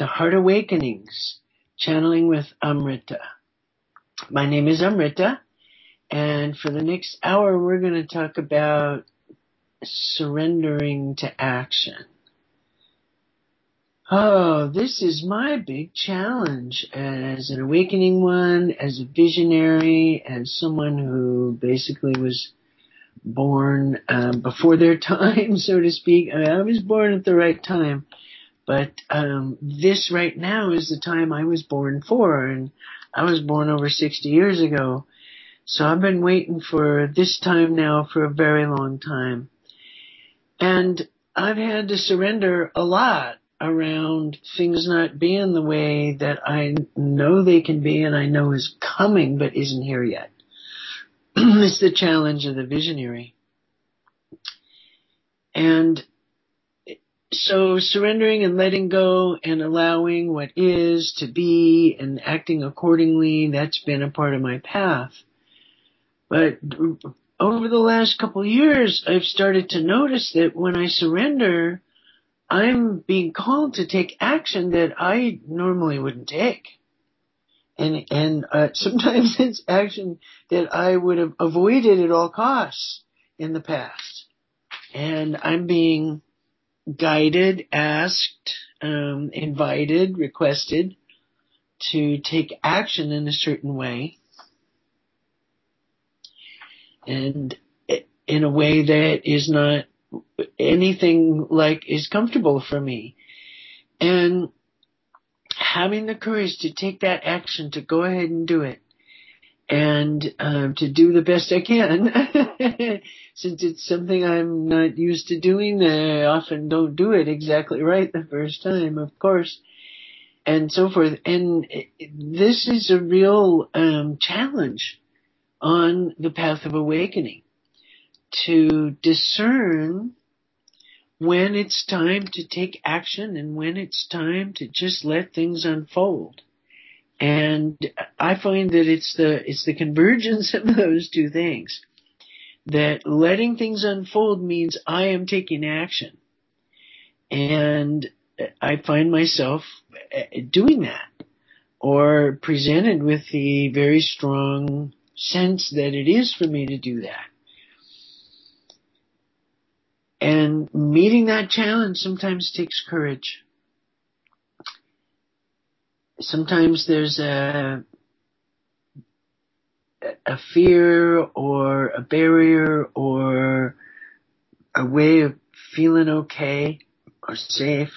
to Heart Awakenings, channeling with Amrita. My name is Amrita, and for the next hour, we're going to talk about surrendering to action. Oh, this is my big challenge as an awakening one, as a visionary, as someone who basically was born um, before their time, so to speak. I, mean, I, was born at the right time, but um, this right now is the time I was born for, and I was born over 60 years ago. So I've been waiting for this time now for a very long time. And I've had to surrender a lot around things not being the way that I know they can be and I know is coming but isn't here yet. it's the challenge of the visionary. And so surrendering and letting go and allowing what is to be and acting accordingly, that's been a part of my path. But over the last couple of years, I've started to notice that when I surrender, I'm being called to take action that I normally wouldn't take and and uh, sometimes it's action that I would have avoided at all costs in the past, and I'm being guided, asked, um, invited, requested to take action in a certain way, and in a way that is not anything like is comfortable for me, and having the courage to take that action, to go ahead and do it, and um, to do the best I can. Since it's something I'm not used to doing, I often don't do it exactly right the first time, of course, and so forth. And this is a real um, challenge on the path of awakening to discern when it's time to take action and when it's time to just let things unfold. And I find that it's the, it's the convergence of those two things. That letting things unfold means I am taking action. And I find myself uh, doing that or presented with the very strong sense that it is for me to do that. And meeting that challenge sometimes takes courage. Sometimes there's a, a fear or a barrier or a way of feeling okay or safe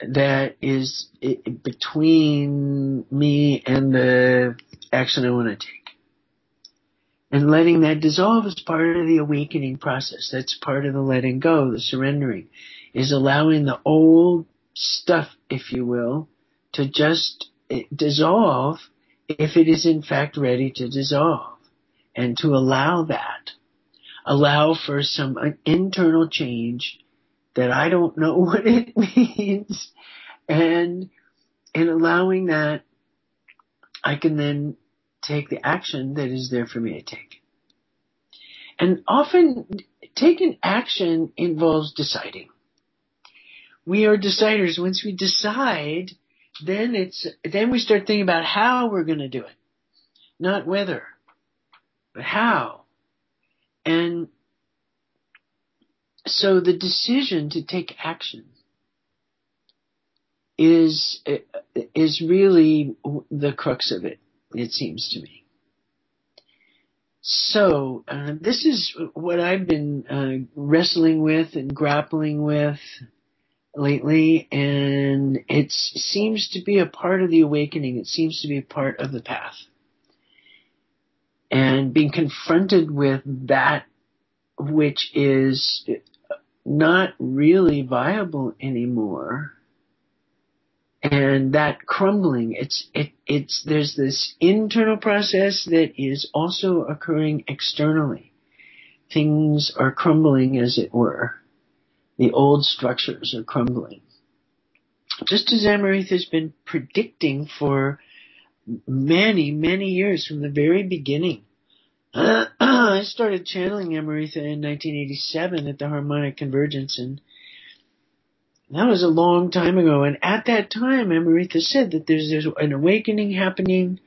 that is between me and the action I want to take. And letting that dissolve is part of the awakening process. That's part of the letting go, the surrendering, is allowing the old stuff, if you will, to just eh, dissolve if it is in fact ready to dissolve. And to allow that. Allow for some internal change that I don't know what it means. And in allowing that, I can then take the action that is there for me to take. And often taking action involves deciding. We are deciders. Once we decide, then it's, then we start thinking about how we're going to do it. Not whether, but how. And so the decision to take action is, is really the crux of it it seems to me. So, uh, this is what I've been uh, wrestling with and grappling with lately, and it seems to be a part of the awakening. It seems to be a part of the path. And being confronted with that which is not really viable anymore and that crumbling it's it it's there's this internal process that is also occurring externally things are crumbling as it were the old structures are crumbling just as Amrita has been predicting for many many years from the very beginning I started channeling Amrita in 1987 at the Harmonic Convergence and that was a long time ago. And at that time, Amrita said that there's, there's an awakening happening.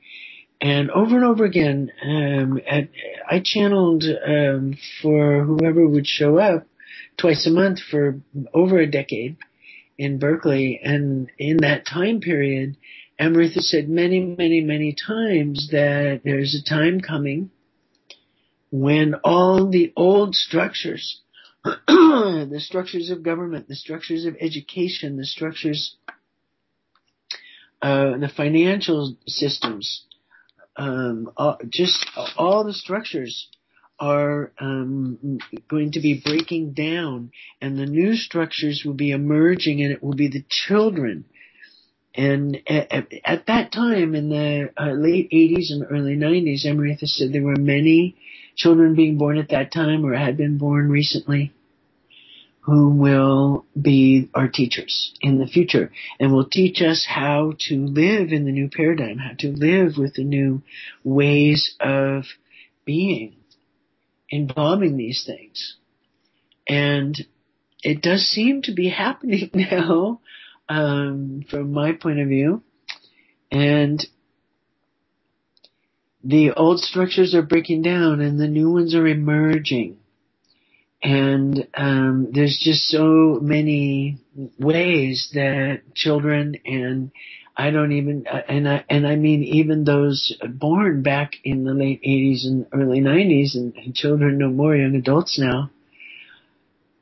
And over and over again, um, at, I channeled um, for whoever would show up twice a month for over a decade in Berkeley. And in that time period, Amrita said many, many, many times that there's a time coming when all the old structures the structures of government, the structures of education, the structures, uh, the financial systems, um, uh, just all the structures are um, going to be breaking down, and the new structures will be emerging, and it will be the children. And at, at that time, in the uh, late 80s and early 90s, Amrita said there were many children being born at that time or had been born recently who will be our teachers in the future and will teach us how to live in the new paradigm, how to live with the new ways of being involving these things. And it does seem to be happening now, um, from my point of view. And the old structures are breaking down and the new ones are emerging. And um, there's just so many ways that children and I don't even uh, and I and I mean even those born back in the late 80s and early 90s and, and children no more young adults now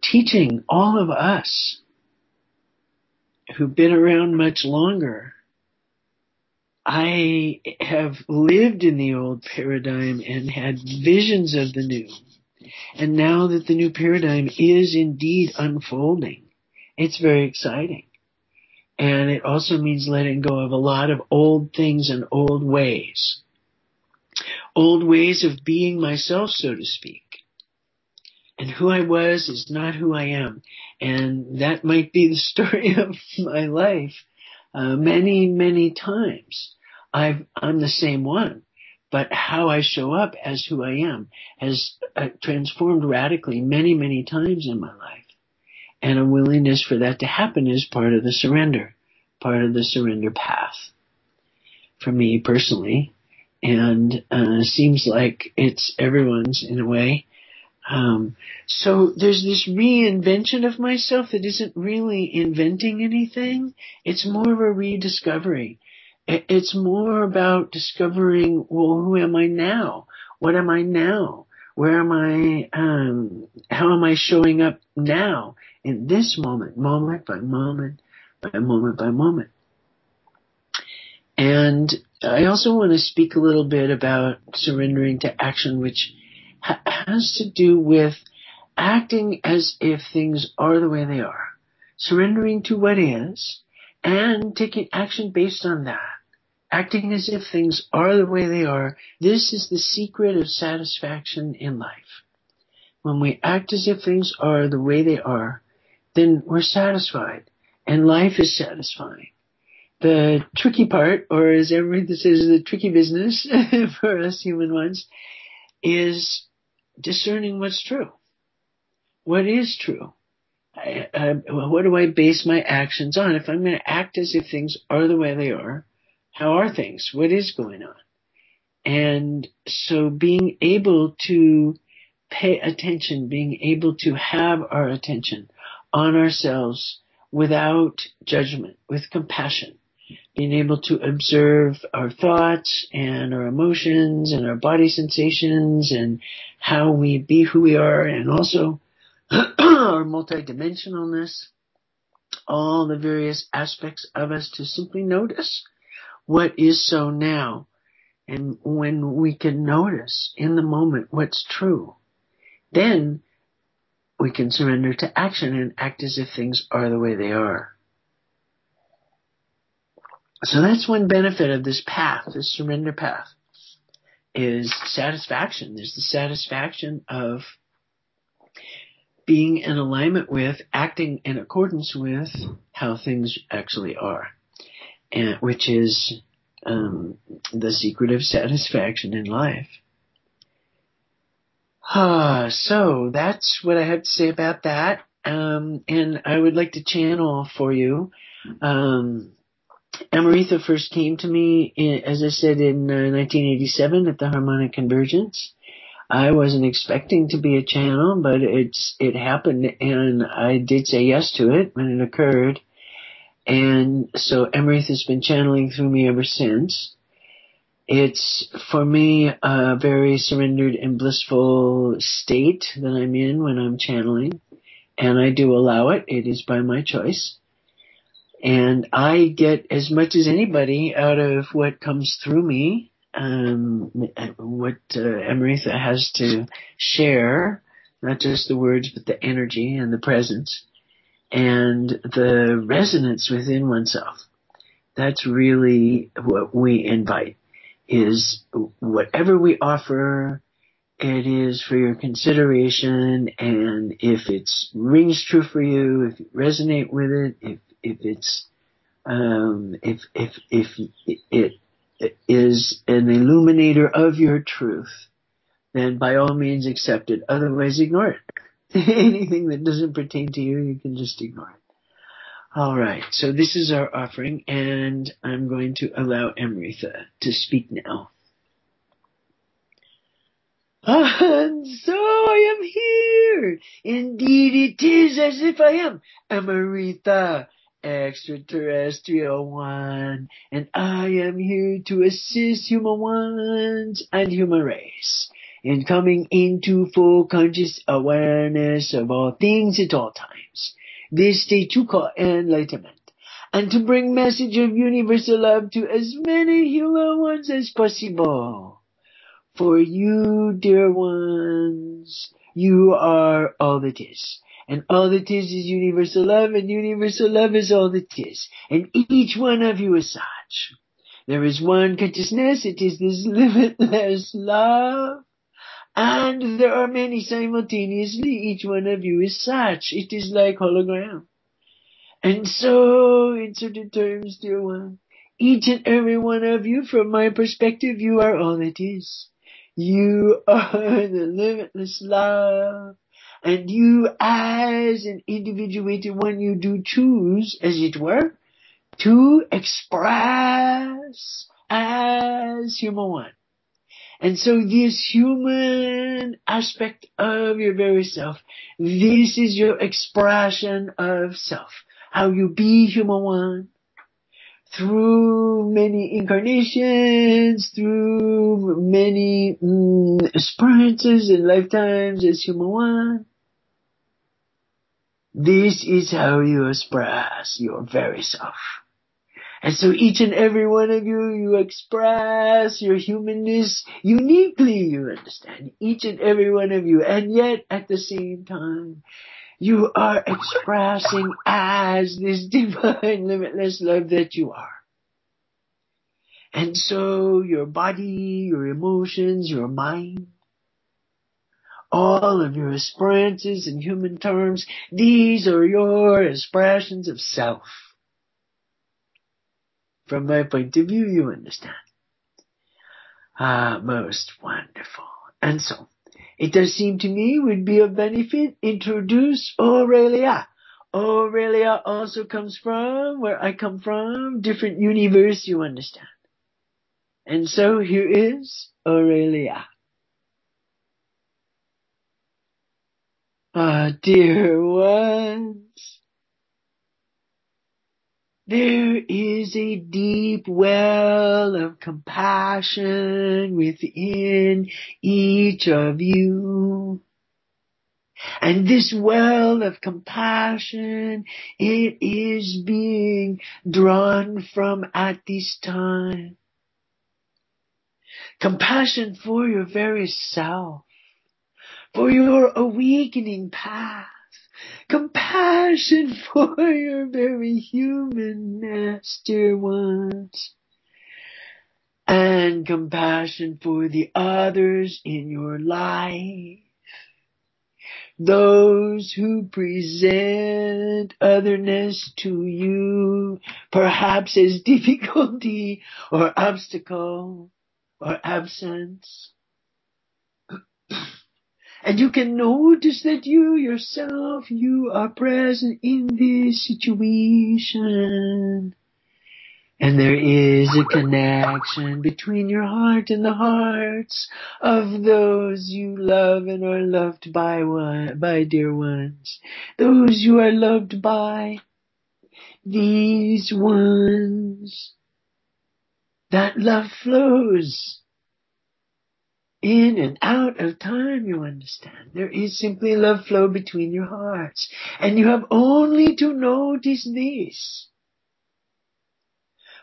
teaching all of us who've been around much longer I have lived in the old paradigm and had visions of the new. And now that the new paradigm is indeed unfolding, it's very exciting. And it also means letting go of a lot of old things and old ways. Old ways of being myself, so to speak. And who I was is not who I am. And that might be the story of my life uh, many, many times. i I'm the same one, but how I show up as who I am has uh, transformed radically many, many times in my life. And a willingness for that to happen is part of the surrender, part of the surrender path for me personally. And uh, seems like it's everyone's in a way. Um, so there's this reinvention of myself that isn't really inventing anything. It's more of a rediscovery. It's more about discovering, well, who am I now? What am I now? Where am I, um, how am I showing up now in this moment, moment by moment, by moment by moment? And I also want to speak a little bit about surrendering to action, which ha- has to do with acting as if things are the way they are, surrendering to what is, and taking action based on that. Acting as if things are the way they are. This is the secret of satisfaction in life. When we act as if things are the way they are, then we're satisfied and life is satisfying. The tricky part, or as everyone says, the tricky business for us human ones, is discerning what's true. What is true? I, I, what do I base my actions on? If I'm going to act as if things are the way they are, how are things? What is going on? And so being able to pay attention, being able to have our attention on ourselves without judgment, with compassion, being able to observe our thoughts and our emotions and our body sensations and how we be who we are and also our multidimensionalness, all the various aspects of us to simply notice what is so now. And when we can notice in the moment what's true, then we can surrender to action and act as if things are the way they are. So that's one benefit of this path, this surrender path, is satisfaction. There's the satisfaction of being in alignment with, acting in accordance with how things actually are, and which is um, the secret of satisfaction in life. Ah, so that's what I have to say about that. um, and I would like to channel for you. Um, Amrita first came to me, in, as I said, in uh, 1987 at the Harmonic Convergence. I wasn't expecting to be a channel, but it's it happened, and I did say yes to it when it occurred. And so Amrita has been channeling through me ever since. It's for me a very surrendered and blissful state that I'm in when I'm channeling, and I do allow it. It is by my choice. And I get as much as anybody out of what comes through me, um, what uh, has to share, not just the words, but the energy and the presence and the resonance within oneself. That's really what we invite is whatever we offer, it is for your consideration and if it rings true for you, if you resonate with it, if if it's um, if if if it is an illuminator of your truth, then by all means accept it. Otherwise, ignore it. Anything that doesn't pertain to you, you can just ignore it. All right, so this is our offering, and I'm going to allow Amrita to speak now. And so I am here. Indeed, it is as if I am Amrita extraterrestrial one, and I am here to assist human ones and human race in coming into full conscious awareness of all things at all times. This state you call enlightenment. And to bring message of universal love to as many human ones as possible. For you, dear ones, you are all that is. And all that is is universal love, and universal love is all that is. And each one of you is such. There is one consciousness, it is this limitless love. And there are many simultaneously, each one of you is such. It is like hologram. And so, in certain terms, dear one, each and every one of you, from my perspective, you are all that is. You are the limitless love and you as an individuated one, you do choose, as it were, to express as human one. And so this human aspect of your very self, this is your expression of self. How you be human one through many incarnations, through many mm, experiences and lifetimes as human one. This is how you express your very self. And so each and every one of you, you express your humanness uniquely, you understand. Each and every one of you. And yet at the same time, you are expressing as this divine limitless love that you are. And so your body, your emotions, your mind, all of your experiences in human terms, these are your expressions of self. From my point of view, you understand. Ah, most wonderful. And so, it does seem to me would be of benefit introduce Aurelia. Aurelia also comes from where I come from, different universe, you understand. And so here is Aurelia. Ah, dear ones. There is a deep well of compassion within each of you. And this well of compassion, it is being drawn from at this time. Compassion for your very self for your awakening path, compassion for your very human master ones, and compassion for the others in your life. Those who present otherness to you, perhaps as difficulty or obstacle or absence. And you can notice that you yourself, you are present in this situation. And there is a connection between your heart and the hearts of those you love and are loved by one, by dear ones. Those you are loved by. These ones. That love flows in and out of time, you understand. There is simply love flow between your hearts. And you have only to notice this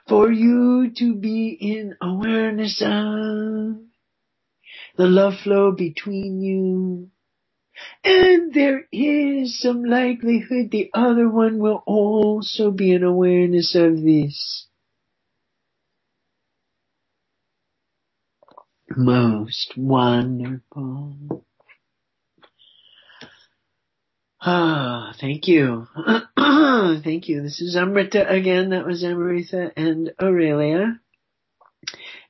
for you to be in awareness of the love flow between you. And there is some likelihood the other one will also be in awareness of this. Most wonderful. Ah, thank you. thank you. This is Amrita again. That was Amrita and Aurelia.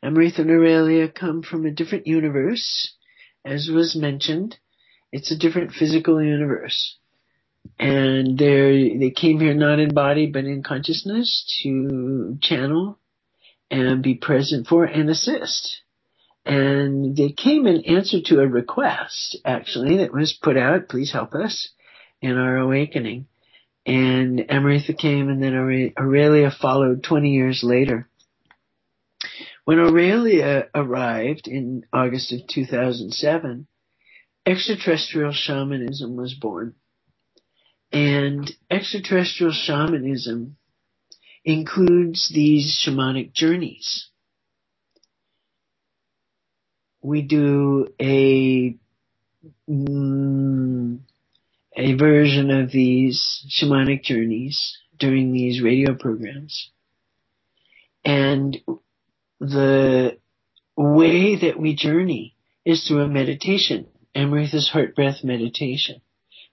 Amrita and Aurelia come from a different universe, as was mentioned. It's a different physical universe. And they they came here not in body but in consciousness to channel and be present for and assist. And they came in answer to a request, actually, that was put out, please help us in our awakening. And Amrita came and then Aurelia followed 20 years later. When Aurelia arrived in August of 2007, extraterrestrial shamanism was born. And extraterrestrial shamanism includes these shamanic journeys. We do a mm, a version of these shamanic journeys during these radio programs. And the way that we journey is through a meditation, Amrita's heart breath meditation,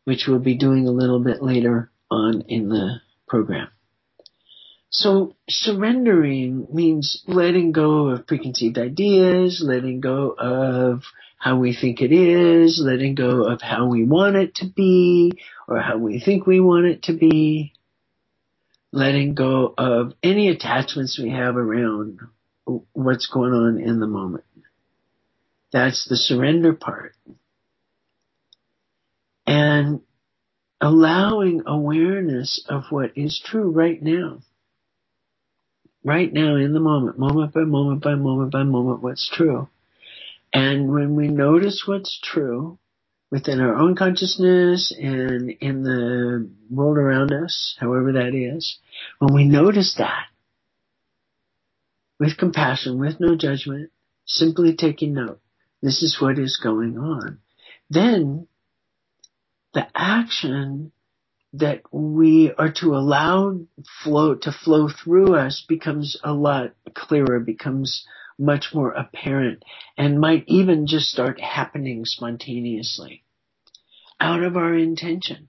which we'll be doing a little bit later on in the program. So surrendering means letting go of preconceived ideas, letting go of how we think it is, letting go of how we want it to be or how we think we want it to be, letting go of any attachments we have around what's going on in the moment. That's the surrender part. And allowing awareness of what is true right now. Right now in the moment, moment by moment by moment by moment, what's true. And when we notice what's true within our own consciousness and in the world around us, however that is, when we notice that with compassion, with no judgment, simply taking note, this is what is going on, then the action that we are to allow flow to flow through us becomes a lot clearer, becomes much more apparent and might even just start happening spontaneously out of our intention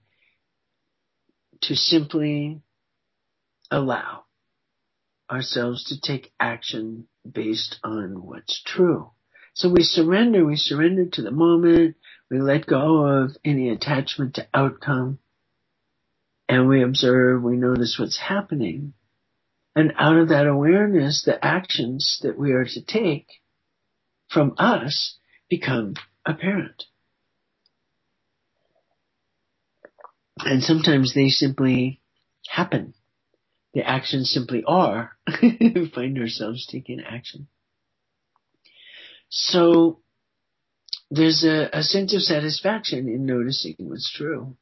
to simply allow ourselves to take action based on what's true. So we surrender, we surrender to the moment, we let go of any attachment to outcome, and we observe, we notice what's happening, and out of that awareness, the actions that we are to take from us become apparent. And sometimes they simply happen. The actions simply are. we find ourselves taking action. So there's a, a sense of satisfaction in noticing what's true.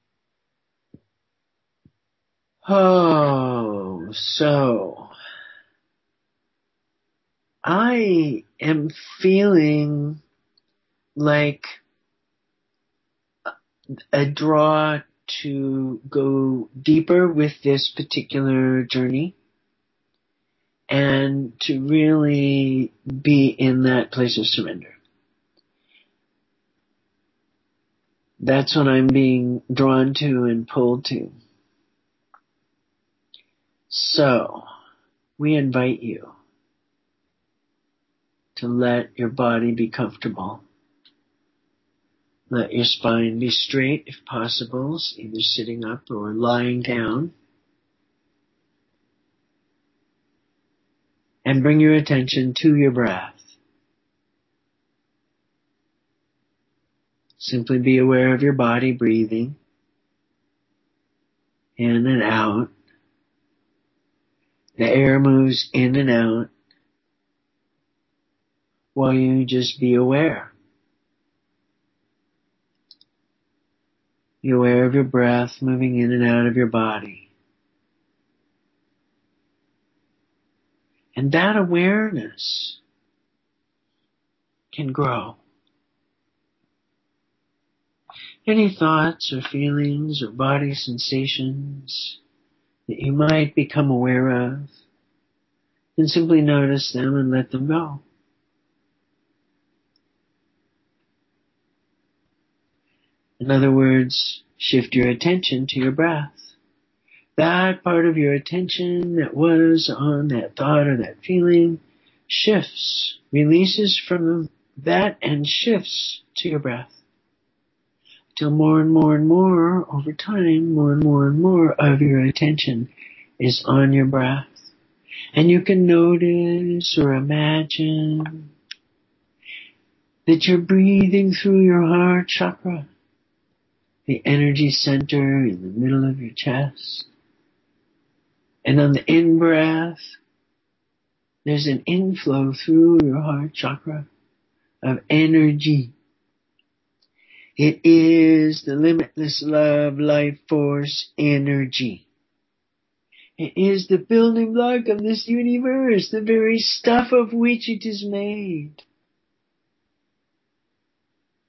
Oh, so I am feeling like a draw to go deeper with this particular journey and to really be in that place of surrender. That's what I'm being drawn to and pulled to. So, we invite you to let your body be comfortable. Let your spine be straight if possible, either sitting up or lying down. And bring your attention to your breath. Simply be aware of your body breathing in and out. The air moves in and out while you just be aware. Be aware of your breath moving in and out of your body. And that awareness can grow. Any thoughts or feelings or body sensations that you might become aware of, then simply notice them and let them go. In other words, shift your attention to your breath. That part of your attention that was on that thought or that feeling shifts, releases from that and shifts to your breath till more and more and more over time, more and more and more of your attention is on your breath. And you can notice or imagine that you're breathing through your heart chakra, the energy center in the middle of your chest. And on the in breath, there's an inflow through your heart chakra of energy it is the limitless love, life force, energy. It is the building block of this universe, the very stuff of which it is made.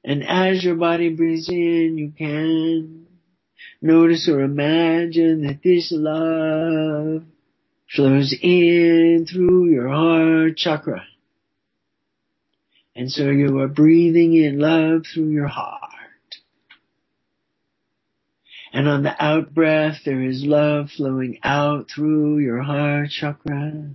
And as your body breathes in, you can notice or imagine that this love flows in through your heart chakra. And so you are breathing in love through your heart. And on the out breath, there is love flowing out through your heart chakra.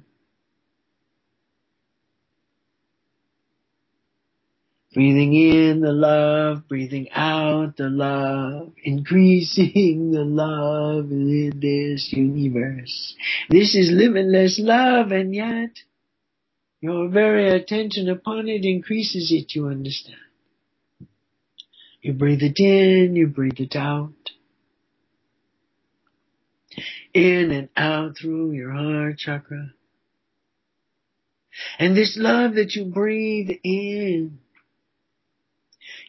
Breathing in the love, breathing out the love, increasing the love in this universe. This is limitless love and yet your very attention upon it increases it, you understand. You breathe it in, you breathe it out in and out through your heart chakra. And this love that you breathe in,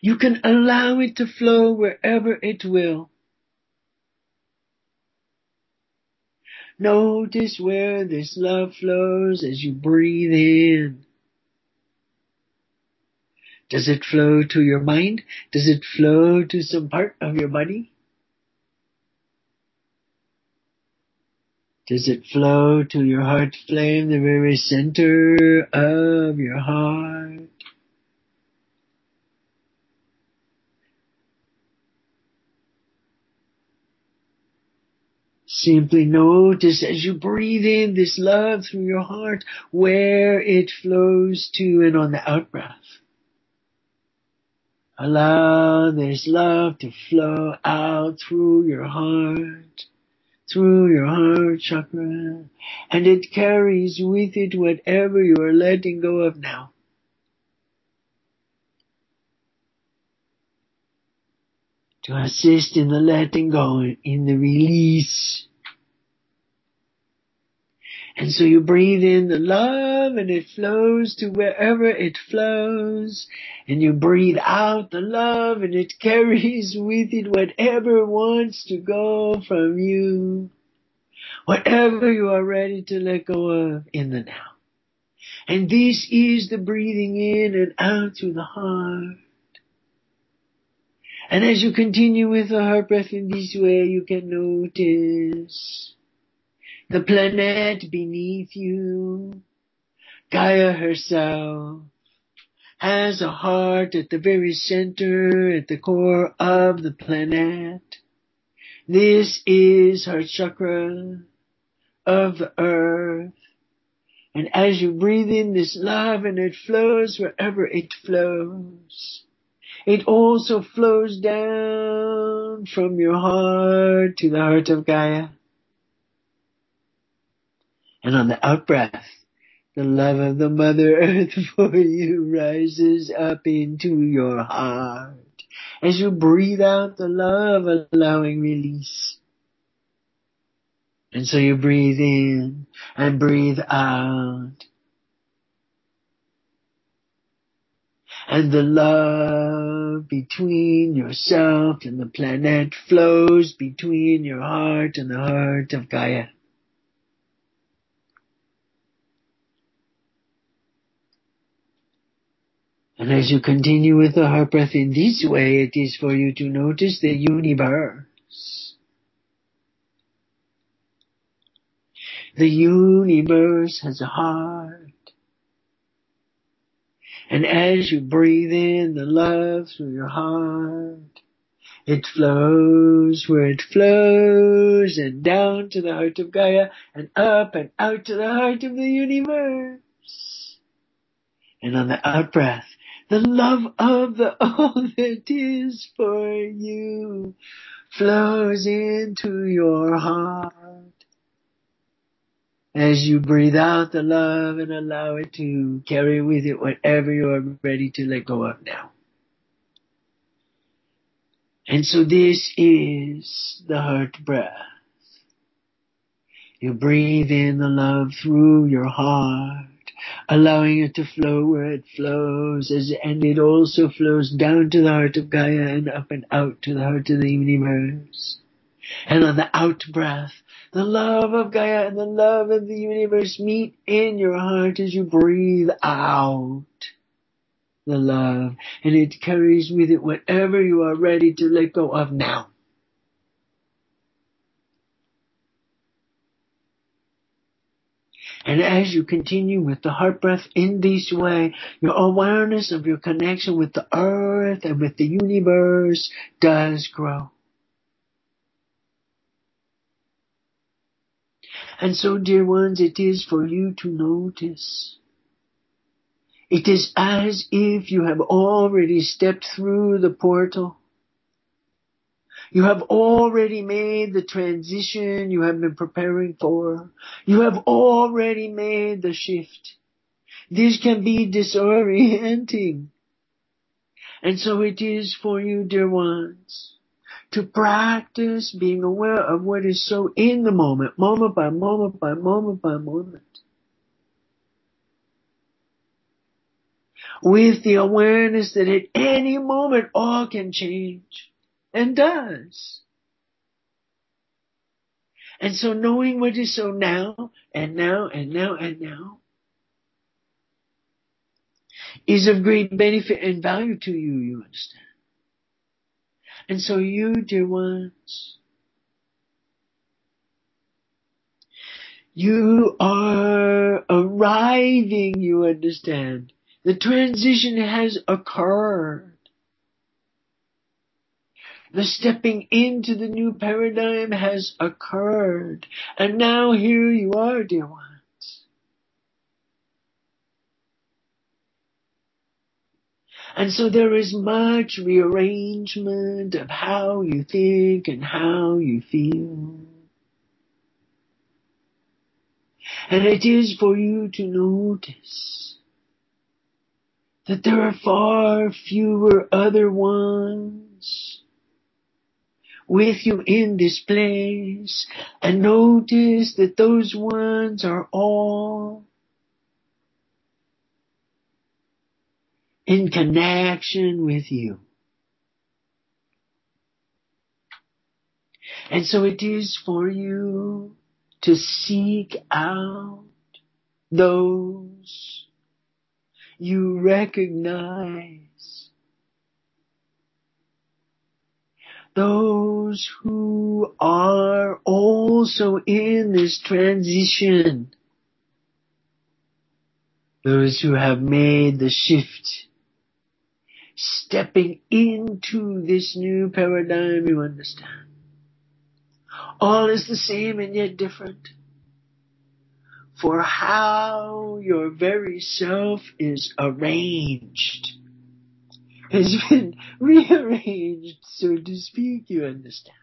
you can allow it to flow wherever it will. Notice where this love flows as you breathe in. Does it flow to your mind? Does it flow to some part of your body? Does it flow to your heart flame, the very center of your heart? Simply notice as you breathe in this love through your heart where it flows to and on the out breath. Allow this love to flow out through your heart through your heart chakra and it carries with it whatever you are letting go of now. To assist in the letting go, in the release. And so you breathe in the love and it flows to wherever it flows. And you breathe out the love and it carries with it whatever wants to go from you. Whatever you are ready to let go of in the now. And this is the breathing in and out through the heart. And as you continue with the heart breath in this way, you can notice the planet beneath you, Gaia herself, has a heart at the very center, at the core of the planet. This is her chakra of the earth. And as you breathe in this love and it flows wherever it flows, it also flows down from your heart to the heart of Gaia. And on the out breath, the love of the Mother Earth for you rises up into your heart. As you breathe out the love, allowing release. And so you breathe in and breathe out. And the love between yourself and the planet flows between your heart and the heart of Gaia. And as you continue with the heart breath in this way, it is for you to notice the universe. The universe has a heart. And as you breathe in the love through your heart, it flows where it flows and down to the heart of Gaia and up and out to the heart of the universe. And on the out breath, the love of the all that is for you flows into your heart. As you breathe out the love and allow it to carry with it whatever you are ready to let go of now. And so this is the heart breath. You breathe in the love through your heart allowing it to flow where it flows, as, and it also flows down to the heart of Gaia and up and out to the heart of the universe. And on the out breath, the love of Gaia and the love of the universe meet in your heart as you breathe out the love, and it carries with it whatever you are ready to let go of now. And as you continue with the heart breath in this way, your awareness of your connection with the earth and with the universe does grow. And so, dear ones, it is for you to notice. It is as if you have already stepped through the portal you have already made the transition you have been preparing for. You have already made the shift. This can be disorienting. And so it is for you, dear ones, to practice being aware of what is so in the moment, moment by moment by moment by moment. With the awareness that at any moment all can change and does. And so knowing what is so now and now and now and now is of great benefit and value to you, you understand. And so you, dear ones, you are arriving, you understand. The transition has occurred. The stepping into the new paradigm has occurred. And now here you are, dear ones. And so there is much rearrangement of how you think and how you feel. And it is for you to notice that there are far fewer other ones with you in this place and notice that those ones are all in connection with you. And so it is for you to seek out those you recognize those who are also in this transition. Those who have made the shift, stepping into this new paradigm, you understand. All is the same and yet different. For how your very self is arranged has been rearranged, so to speak, you understand.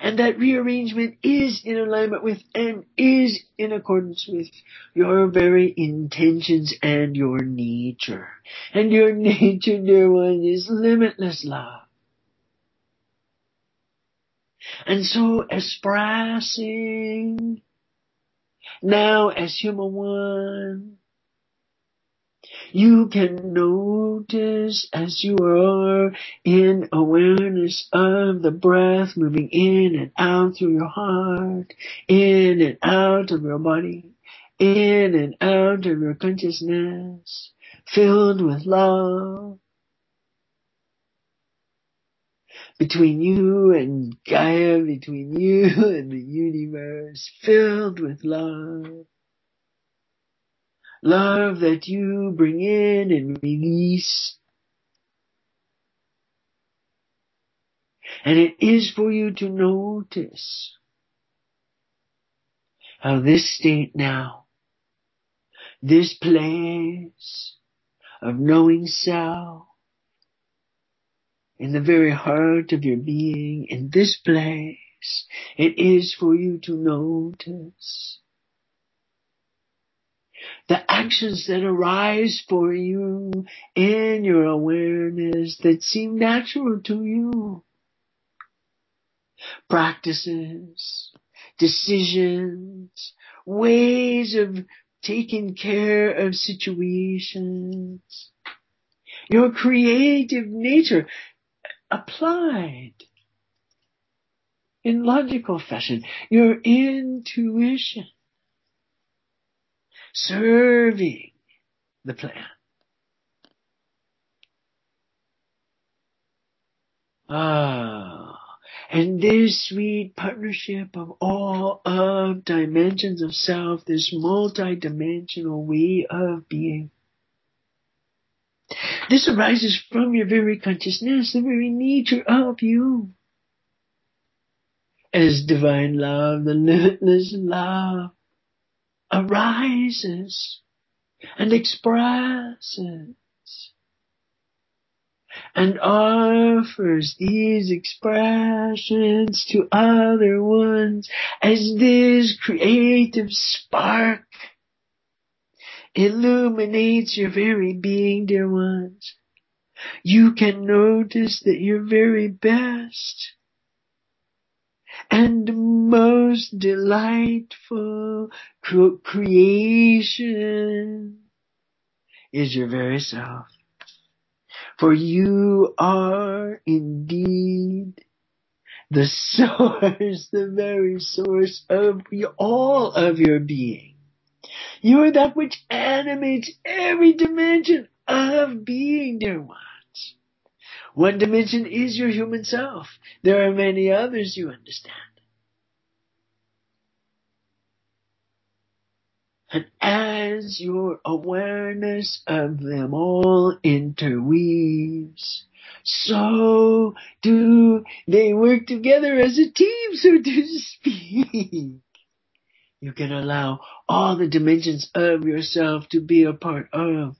And that rearrangement is in alignment with and is in accordance with your very intentions and your nature. And your nature, dear one, is limitless love. And so expressing now as human one, you can notice as you are in awareness of the breath moving in and out through your heart, in and out of your body, in and out of your consciousness, filled with love, between you and Gaia, between you and the universe, filled with love. Love that you bring in and release. And it is for you to notice how this state now, this place of knowing self, in the very heart of your being, in this place, it is for you to notice the actions that arise for you in your awareness that seem natural to you. Practices, decisions, ways of taking care of situations. Your creative nature applied in logical fashion. Your intuition serving the plan. Ah, and this sweet partnership of all of dimensions of self, this multi-dimensional way of being, this arises from your very consciousness, the very nature of you. As divine love, the limitless love arises and expresses and offers these expressions to other ones as this creative spark illuminates your very being, dear ones. You can notice that your very best and most delightful creation is your very self. For you are indeed the source, the very source of all of your being. You are that which animates every dimension of being, dear ones. One dimension is your human self. There are many others, you understand. And as your awareness of them all interweaves, so do they work together as a team, so to speak. You can allow all the dimensions of yourself to be a part of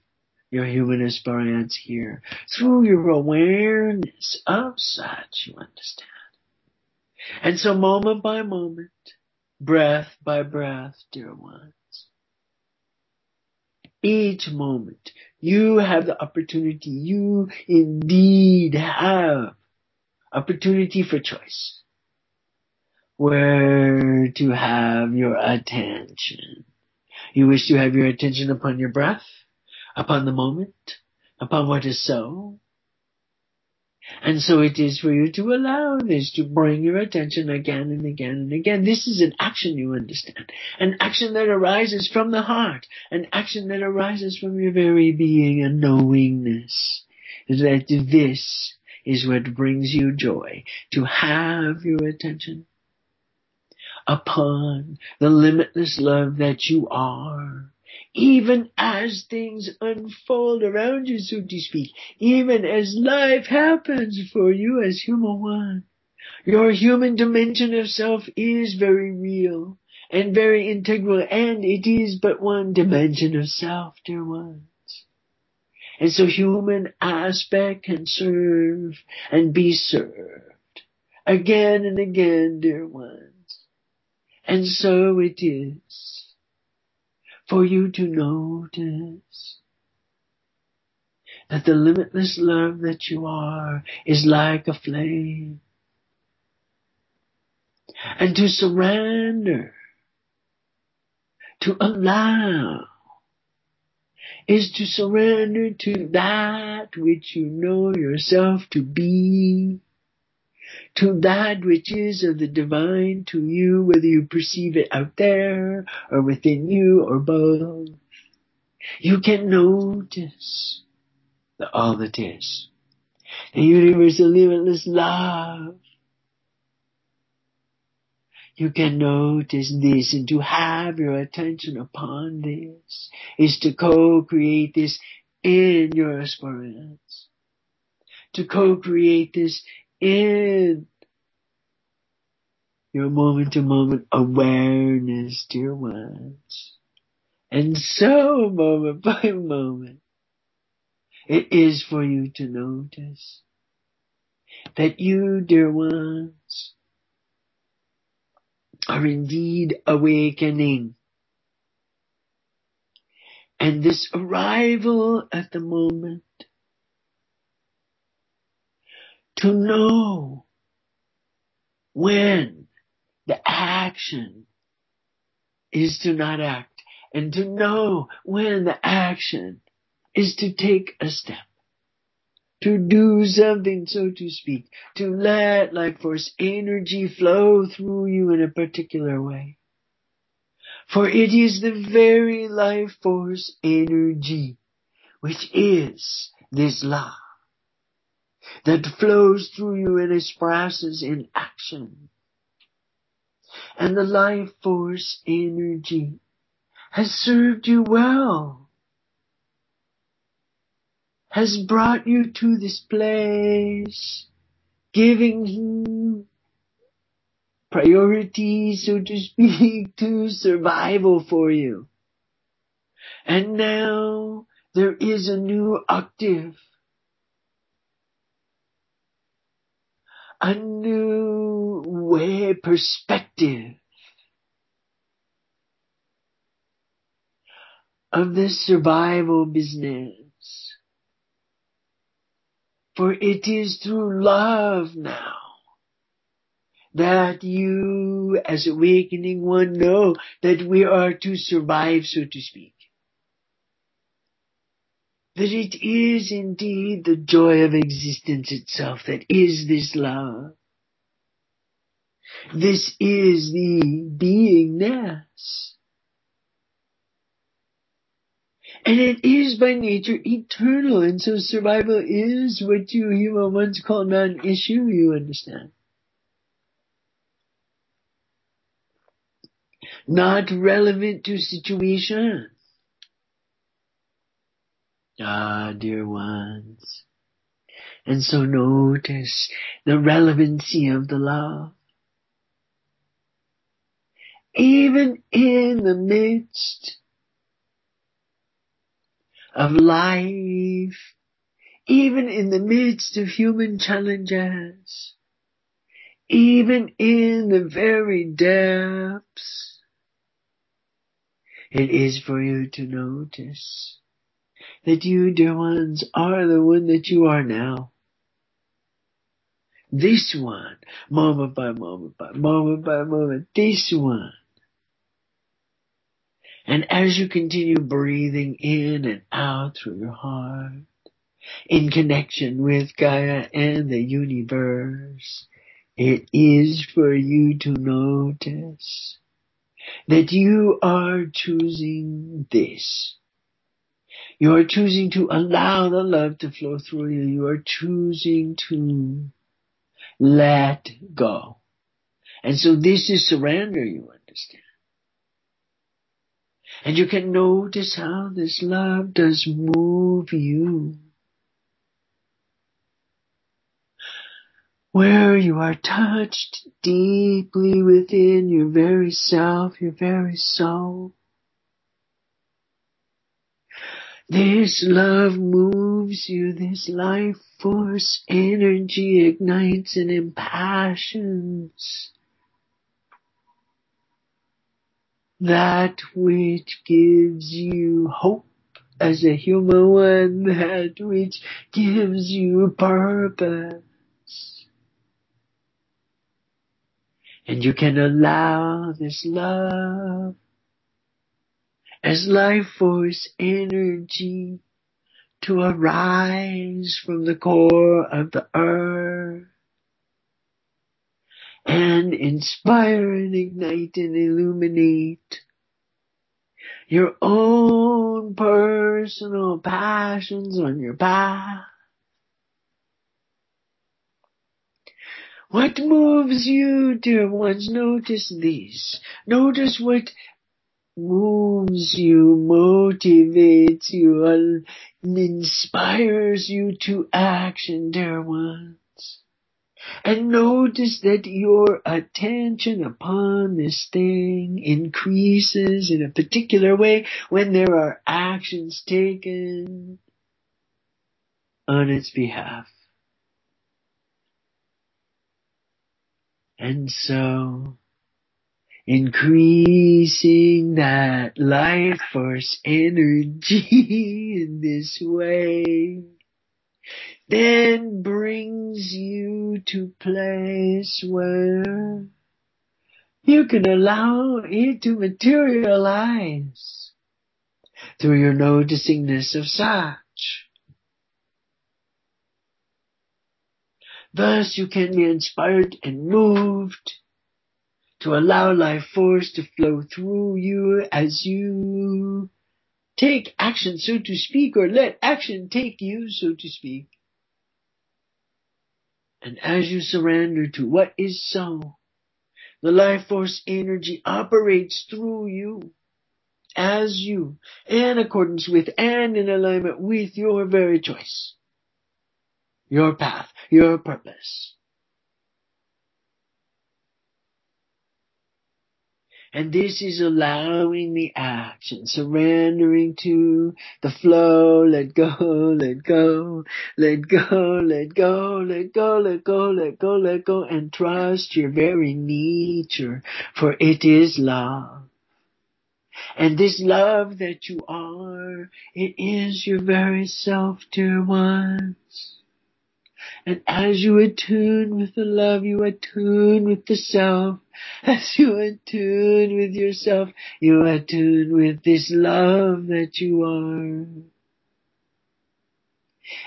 your human experience here through your awareness of such, you understand. And so moment by moment, breath by breath, dear ones, each moment you have the opportunity, you indeed have opportunity for choice where to have your attention. You wish to have your attention upon your breath, upon the moment, upon what is so. And so it is for you to allow this to bring your attention again and again and again. This is an action you understand. An action that arises from the heart. An action that arises from your very being and knowingness. That this is what brings you joy. To have your attention upon the limitless love that you are. Even as things unfold around you, so to speak, even as life happens for you as human one, your human dimension of self is very real and very integral, and it is but one dimension of self, dear ones. And so human aspect can serve and be served again and again, dear ones. And so it is for you to notice that the limitless love that you are is like a flame. And to surrender, to allow, is to surrender to that which you know yourself to be, to that which is of the divine to you, whether you perceive it out there or within you or both. You can notice the all that is. The universal limitless love. You can notice this and to have your attention upon this is to co-create this in your experience. To co-create this in your moment to moment awareness, dear ones. And so moment by moment, it is for you to notice that you, dear ones, are indeed awakening. And this arrival at the moment to know when the action is to not act and to know when the action is to take a step, to do something, so to speak, to let life force energy flow through you in a particular way. For it is the very life force energy, which is this love, that flows through you and expresses in action. And the life force energy has served you well has brought you to this place, giving you priority, so to speak, to survival for you. And now there is a new octave, a new way, perspective of this survival business. For it is through love now that you as awakening one know that we are to survive, so to speak. That it is indeed the joy of existence itself that is this love. This is the beingness And it is by nature eternal, and so survival is what you human once called non-issue, you understand. Not relevant to situation. Ah, dear ones. And so notice the relevancy of the love. Even in the midst of life, even in the midst of human challenges, even in the very depths. It is for you to notice that you, dear ones, are the one that you are now. This one, moment by moment by moment by moment, this one and as you continue breathing in and out through your heart, in connection with Gaia and the universe, it is for you to notice that you are choosing this. You are choosing to allow the love to flow through you. You are choosing to let go. And so this is surrender, you understand. And you can notice how this love does move you. Where you are touched deeply within your very self, your very soul. This love moves you, this life force energy ignites and impassions that which gives you hope as a human one, that which gives you purpose. And you can allow this love as life force energy to arise from the core of the earth and inspire and ignite and illuminate your own personal passions on your path. What moves you, dear ones? Notice these. Notice what moves you, motivates you, and inspires you to action, dear ones. And notice that your attention upon this thing increases in a particular way when there are actions taken on its behalf. And so, increasing that life force energy in this way then brings you to place where you can allow it to materialize through your noticingness of such. Thus you can be inspired and moved to allow life force to flow through you as you take action, so to speak, or let action take you, so to speak. And as you surrender to what is so, the life force energy operates through you, as you, in accordance with and in alignment with your very choice, your path, your purpose. And this is allowing the action, surrendering to the flow. Let go, let go, let go, let go, let go, let go, let go, let go, and trust your very nature, for it is love. And this love that you are, it is your very self, dear ones. And as you attune with the love, you attune with the self. As you attune with yourself, you attune with this love that you are.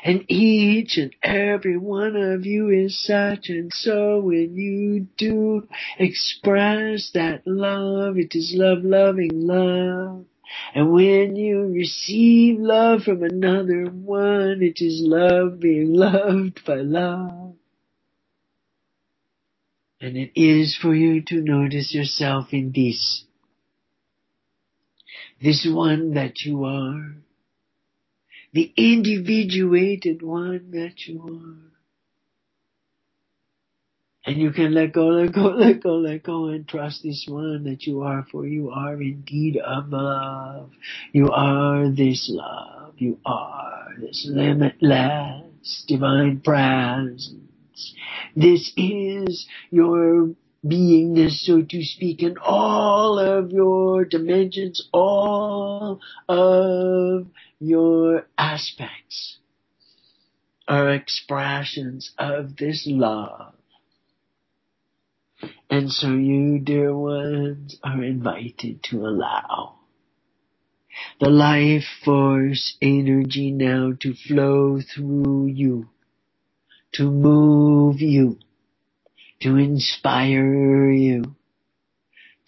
And each and every one of you is such and so when you do express that love, it is love loving love. And when you receive love from another one, it is love being loved by love. And it is for you to notice yourself in this. This one that you are. The individuated one that you are. And you can let go, let go, let go, let go and trust this one that you are for you are indeed of love. You are this love. You are this limitless divine presence. This is your beingness, so to speak, in all of your dimensions, all of your aspects are expressions of this love and so you, dear ones, are invited to allow the life force energy now to flow through you, to move you, to inspire you,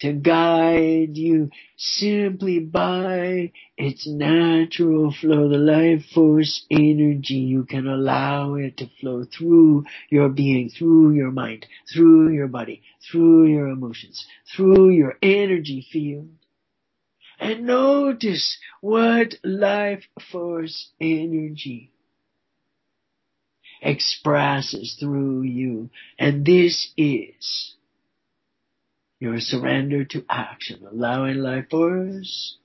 to guide you simply by its natural flow, the life force energy. You can allow it to flow through your being, through your mind, through your body, through your emotions, through your energy field. And notice what life force energy expresses through you. And this is your surrender to action, allowing life force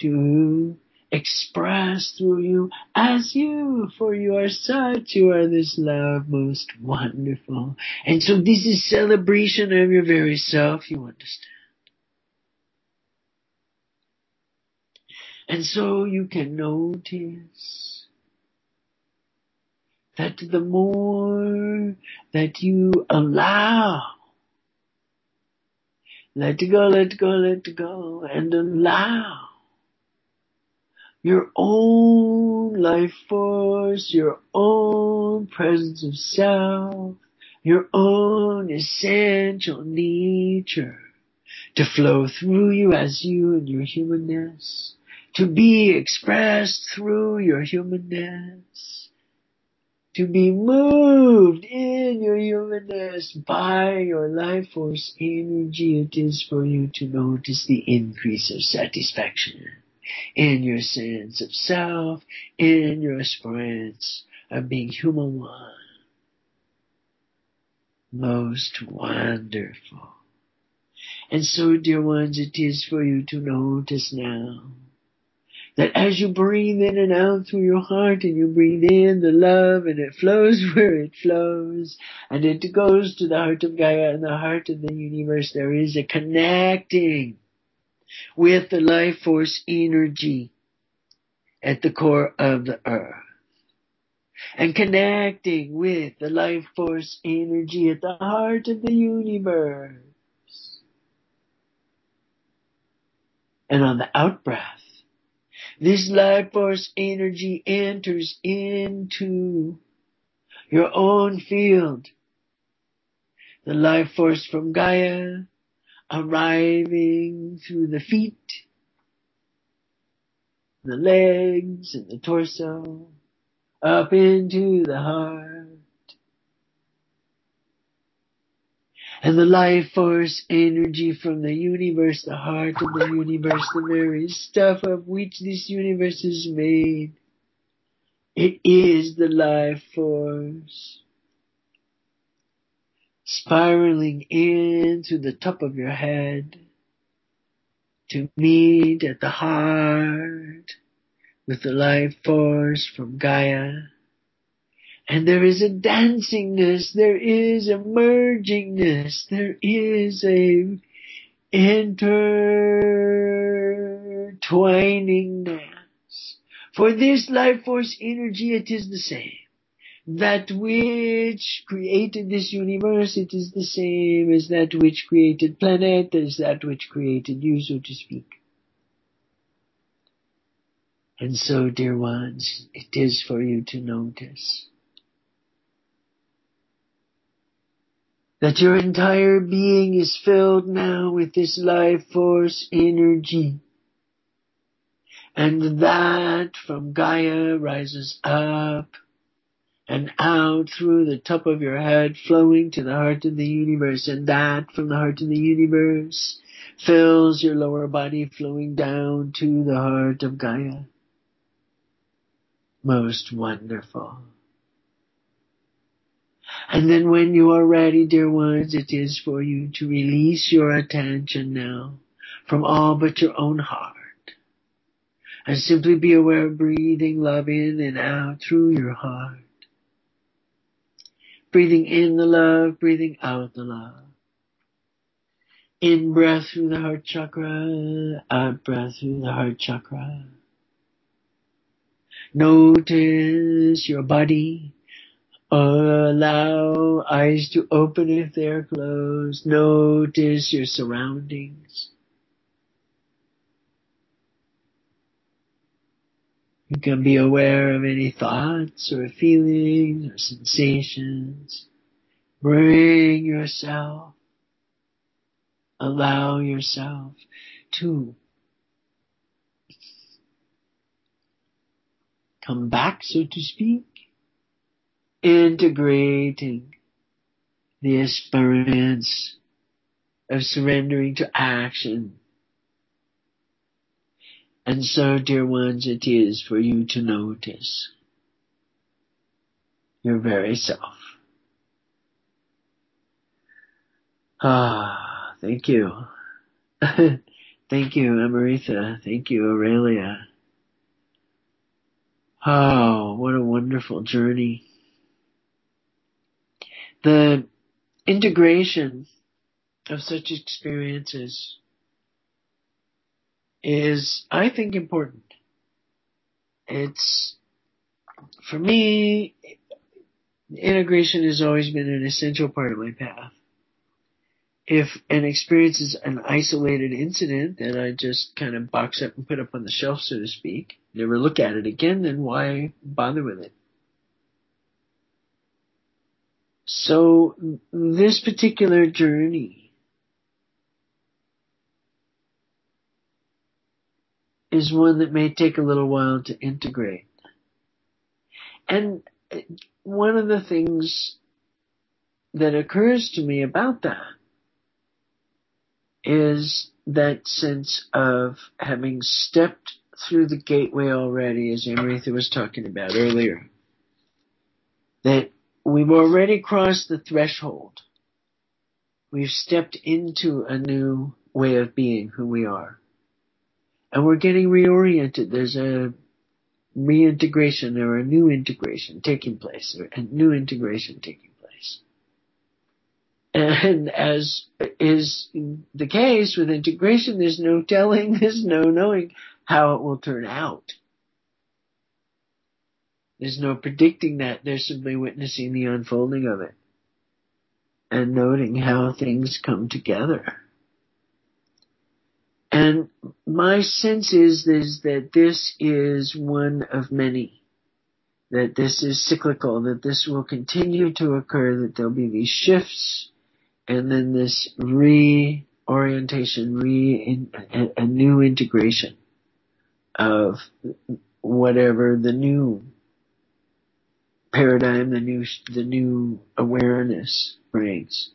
to express through you as you, for you are such, you are this love most wonderful. And so this is celebration of your very self, you understand. And so you can notice that the more that you allow, let go, let go, let go, and allow your own life force, your own presence of self, your own essential nature to flow through you as you and your humanness, to be expressed through your humanness, to be moved in your humanness by your life force energy. It is for you to notice the increase of satisfaction in your sense of self, in your experience of being human one. Most wonderful. And so, dear ones, it is for you to notice now that as you breathe in and out through your heart and you breathe in the love and it flows where it flows and it goes to the heart of Gaia and the heart of the universe, there is a connecting with the life force energy at the core of the earth. And connecting with the life force energy at the heart of the universe. And on the out breath, this life force energy enters into your own field. The life force from Gaia arriving through the feet, the legs, and the torso, up into the heart. And the life force energy from the universe, the heart of the universe, the very stuff of which this universe is made. It is the life force spiraling into the top of your head to meet at the heart with the life force from Gaia. And there is a dancingness, there is a mergingness, there is a intertwiningness. For this life force energy, it is the same that which created this universe, it is the same as that which created planet, as that which created you, so to speak. And so, dear ones, it is for you to notice that your entire being is filled now with this life force energy. And that from Gaia rises up and out through the top of your head, flowing to the heart of the universe, and that from the heart of the universe fills your lower body, flowing down to the heart of Gaia. Most wonderful. And then when you are ready, dear ones, it is for you to release your attention now from all but your own heart. And simply be aware of breathing love in and out through your heart. Breathing in the love, breathing out the love. In breath through the heart chakra, out breath through the heart chakra. Notice your body. Allow eyes to open if they're closed. Notice your surroundings. You can be aware of any thoughts or feelings or sensations. Bring yourself, allow yourself to come back, so to speak, integrating the experience of surrendering to action and so, dear ones, it is for you to notice your very self. Ah, thank you. thank you, Amrita. Thank you, Aurelia. Oh, what a wonderful journey. The integration of such experiences is, I think, important. It's, for me, integration has always been an essential part of my path. If an experience is an isolated incident that I just kind of box up and put up on the shelf, so to speak, never look at it again, then why bother with it? So this particular journey is one that may take a little while to integrate. And one of the things that occurs to me about that is that sense of having stepped through the gateway already, as Amrita was talking about earlier. That we've already crossed the threshold. We've stepped into a new way of being who we are. And we're getting reoriented. There's a reintegration or a new integration taking place, or a new integration taking place. And as is the case with integration, there's no telling, there's no knowing how it will turn out. There's no predicting that. They're simply witnessing the unfolding of it and noting how things come together. And my sense is, is that this is one of many. That this is cyclical, that this will continue to occur, that there'll be these shifts, and then this reorientation, re a, a new integration of whatever the new paradigm, the new the new awareness brings.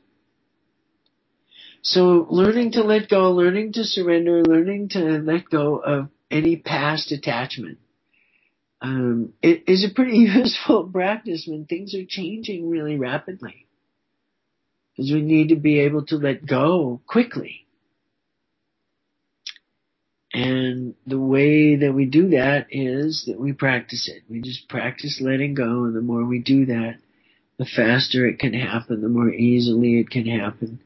So learning to let go, learning to surrender, learning to let go of any past attachment um, it is a pretty useful practice when things are changing really rapidly. Because we need to be able to let go quickly. And the way that we do that is that we practice it. We just practice letting go, and the more we do that, the faster it can happen, the more easily it can happen.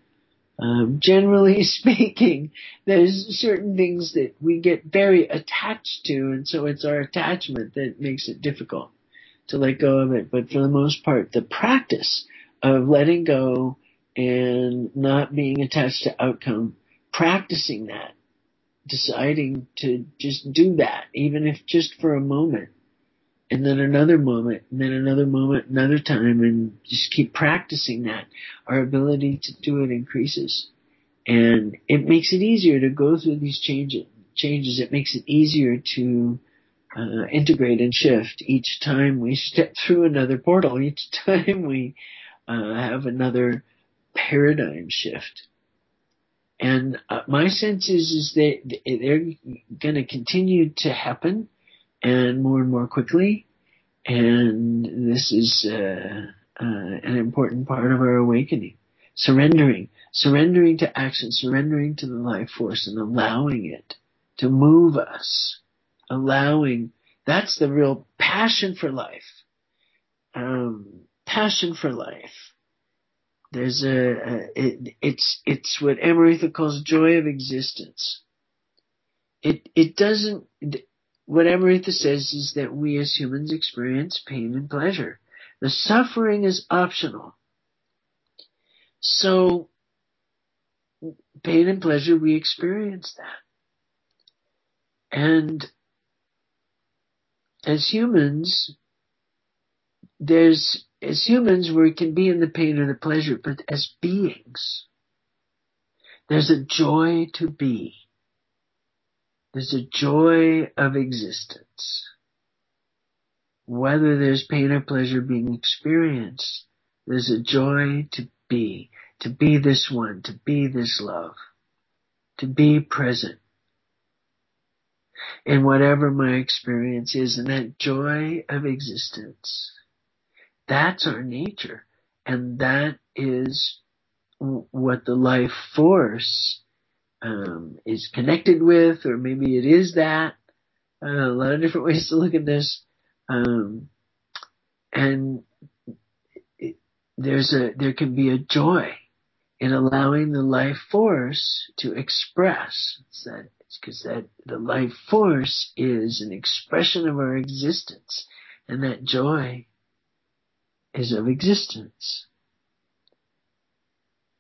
Um, generally speaking, there's certain things that we get very attached to, and so it's our attachment that makes it difficult to let go of it. But for the most part, the practice of letting go and not being attached to outcome, practicing that deciding to just do that, even if just for a moment, and then another moment, and then another moment, another time, and just keep practicing that, our ability to do it increases. And it makes it easier to go through these changes. It makes it easier to uh, integrate and shift each time we step through another portal. Each time we uh, have another paradigm shift. And uh, my sense is, is that they're going to continue to happen and more and more quickly. And this is uh, uh, an important part of our awakening. Surrendering, surrendering to action, surrendering to the life force and allowing it to move us. Allowing, that's the real passion for life. Um, passion for life there's a, a it, it's it's what Amrita calls joy of existence. It it doesn't. What Amrita says is that we as humans experience pain and pleasure. The suffering is optional. So pain and pleasure we experience that. And as humans, there's as humans, we can be in the pain or the pleasure, but as beings, there's a joy to be. There's a joy of existence. Whether there's pain or pleasure being experienced, there's a joy to be, to be this one, to be this love, to be present in whatever my experience is, and that joy of existence that's our nature. And that is what the life force um, is connected with, or maybe it is that. Uh, a lot of different ways to look at this. Um, and there's a, there can be a joy in allowing the life force to express. It's that, because that the life force is an expression of our existence, and that joy is of existence.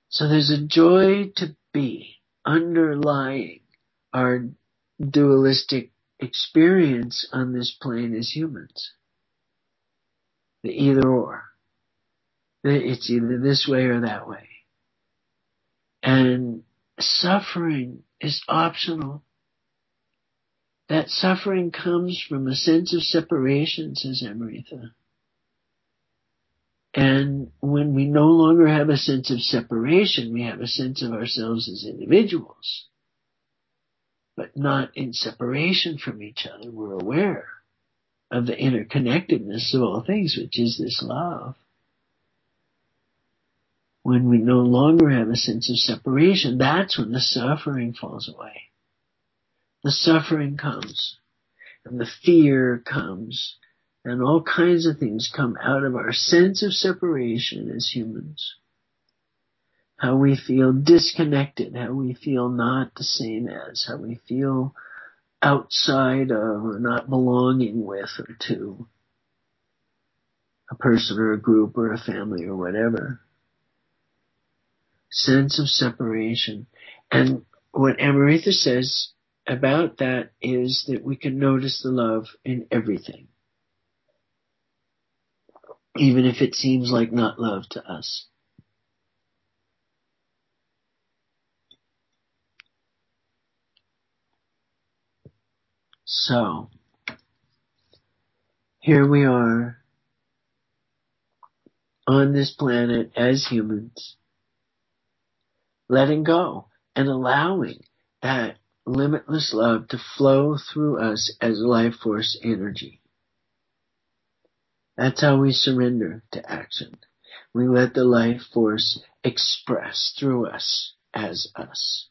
So there's a joy to be underlying our dualistic experience on this plane as humans. The either or. It's either this way or that way. And suffering is optional. That suffering comes from a sense of separation, says Amrita. And when we no longer have a sense of separation, we have a sense of ourselves as individuals, but not in separation from each other. We're aware of the interconnectedness of all things, which is this love. When we no longer have a sense of separation, that's when the suffering falls away. The suffering comes and the fear comes and all kinds of things come out of our sense of separation as humans. How we feel disconnected, how we feel not the same as, how we feel outside of or not belonging with or to a person or a group or a family or whatever. Sense of separation. And what Amrita says about that is that we can notice the love in everything even if it seems like not love to us. So, here we are on this planet as humans, letting go and allowing that limitless love to flow through us as life force energy. That's how we surrender to action. We let the life force express through us as us.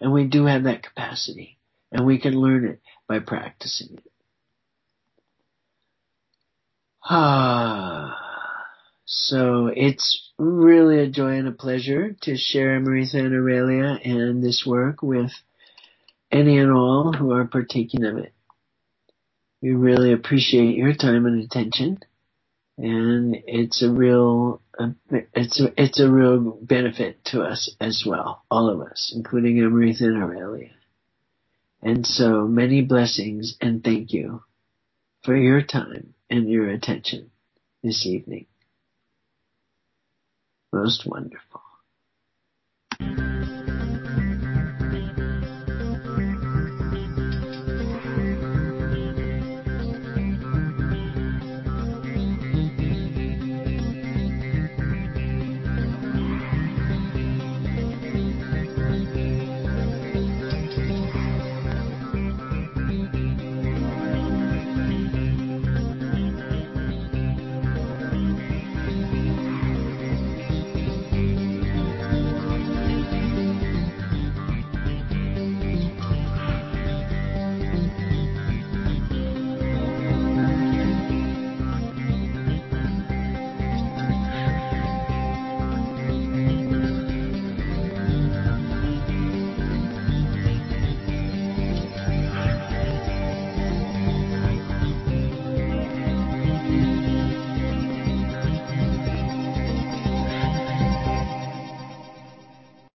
And we do have that capacity. And we can learn it by practicing it. Ah. So it's really a joy and a pleasure to share Amrita and Aurelia and this work with any and all who are partaking of it. We really appreciate your time and attention. And it's a real, it's a, it's a real benefit to us as well, all of us, including Amrita and Aurelia. And so many blessings and thank you for your time and your attention this evening. Most wonderful.